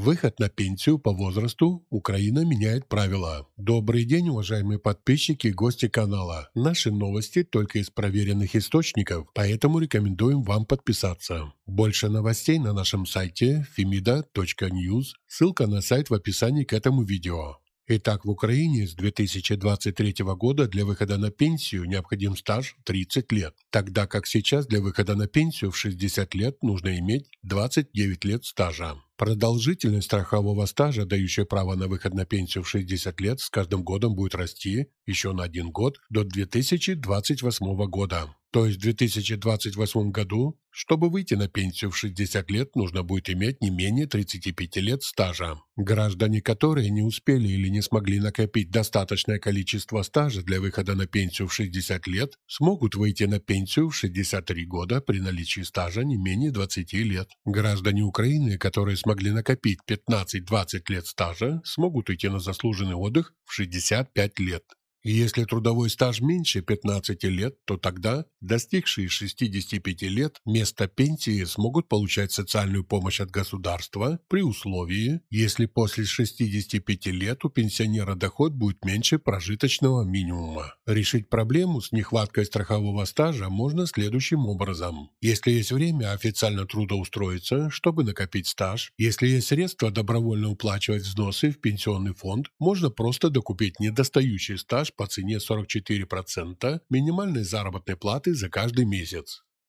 Выход на пенсию по возрасту. Украина меняет правила. Добрый день, уважаемые подписчики и гости канала. Наши новости только из проверенных источников, поэтому рекомендуем вам подписаться. Больше новостей на нашем сайте femida.news. Ссылка на сайт в описании к этому видео. Итак, в Украине с 2023 года для выхода на пенсию необходим стаж 30 лет, тогда как сейчас для выхода на пенсию в 60 лет нужно иметь 29 лет стажа. Продолжительность страхового стажа, дающая право на выход на пенсию в 60 лет, с каждым годом будет расти еще на один год до 2028 года. То есть в 2028 году, чтобы выйти на пенсию в 60 лет, нужно будет иметь не менее 35 лет стажа. Граждане, которые не успели или не смогли накопить достаточное количество стажа для выхода на пенсию в 60 лет, смогут выйти на пенсию в 63 года при наличии стажа не менее 20 лет. Граждане Украины, которые смогли накопить 15-20 лет стажа, смогут уйти на заслуженный отдых в 65 лет. Если трудовой стаж меньше 15 лет, то тогда достигшие 65 лет вместо пенсии смогут получать социальную помощь от государства при условии, если после 65 лет у пенсионера доход будет меньше прожиточного минимума. Решить проблему с нехваткой страхового стажа можно следующим образом. Если есть время официально трудоустроиться, чтобы накопить стаж, если есть средства добровольно уплачивать взносы в пенсионный фонд, можно просто докупить недостающий стаж по цене 44% минимальной заработной платы за каждый месяц.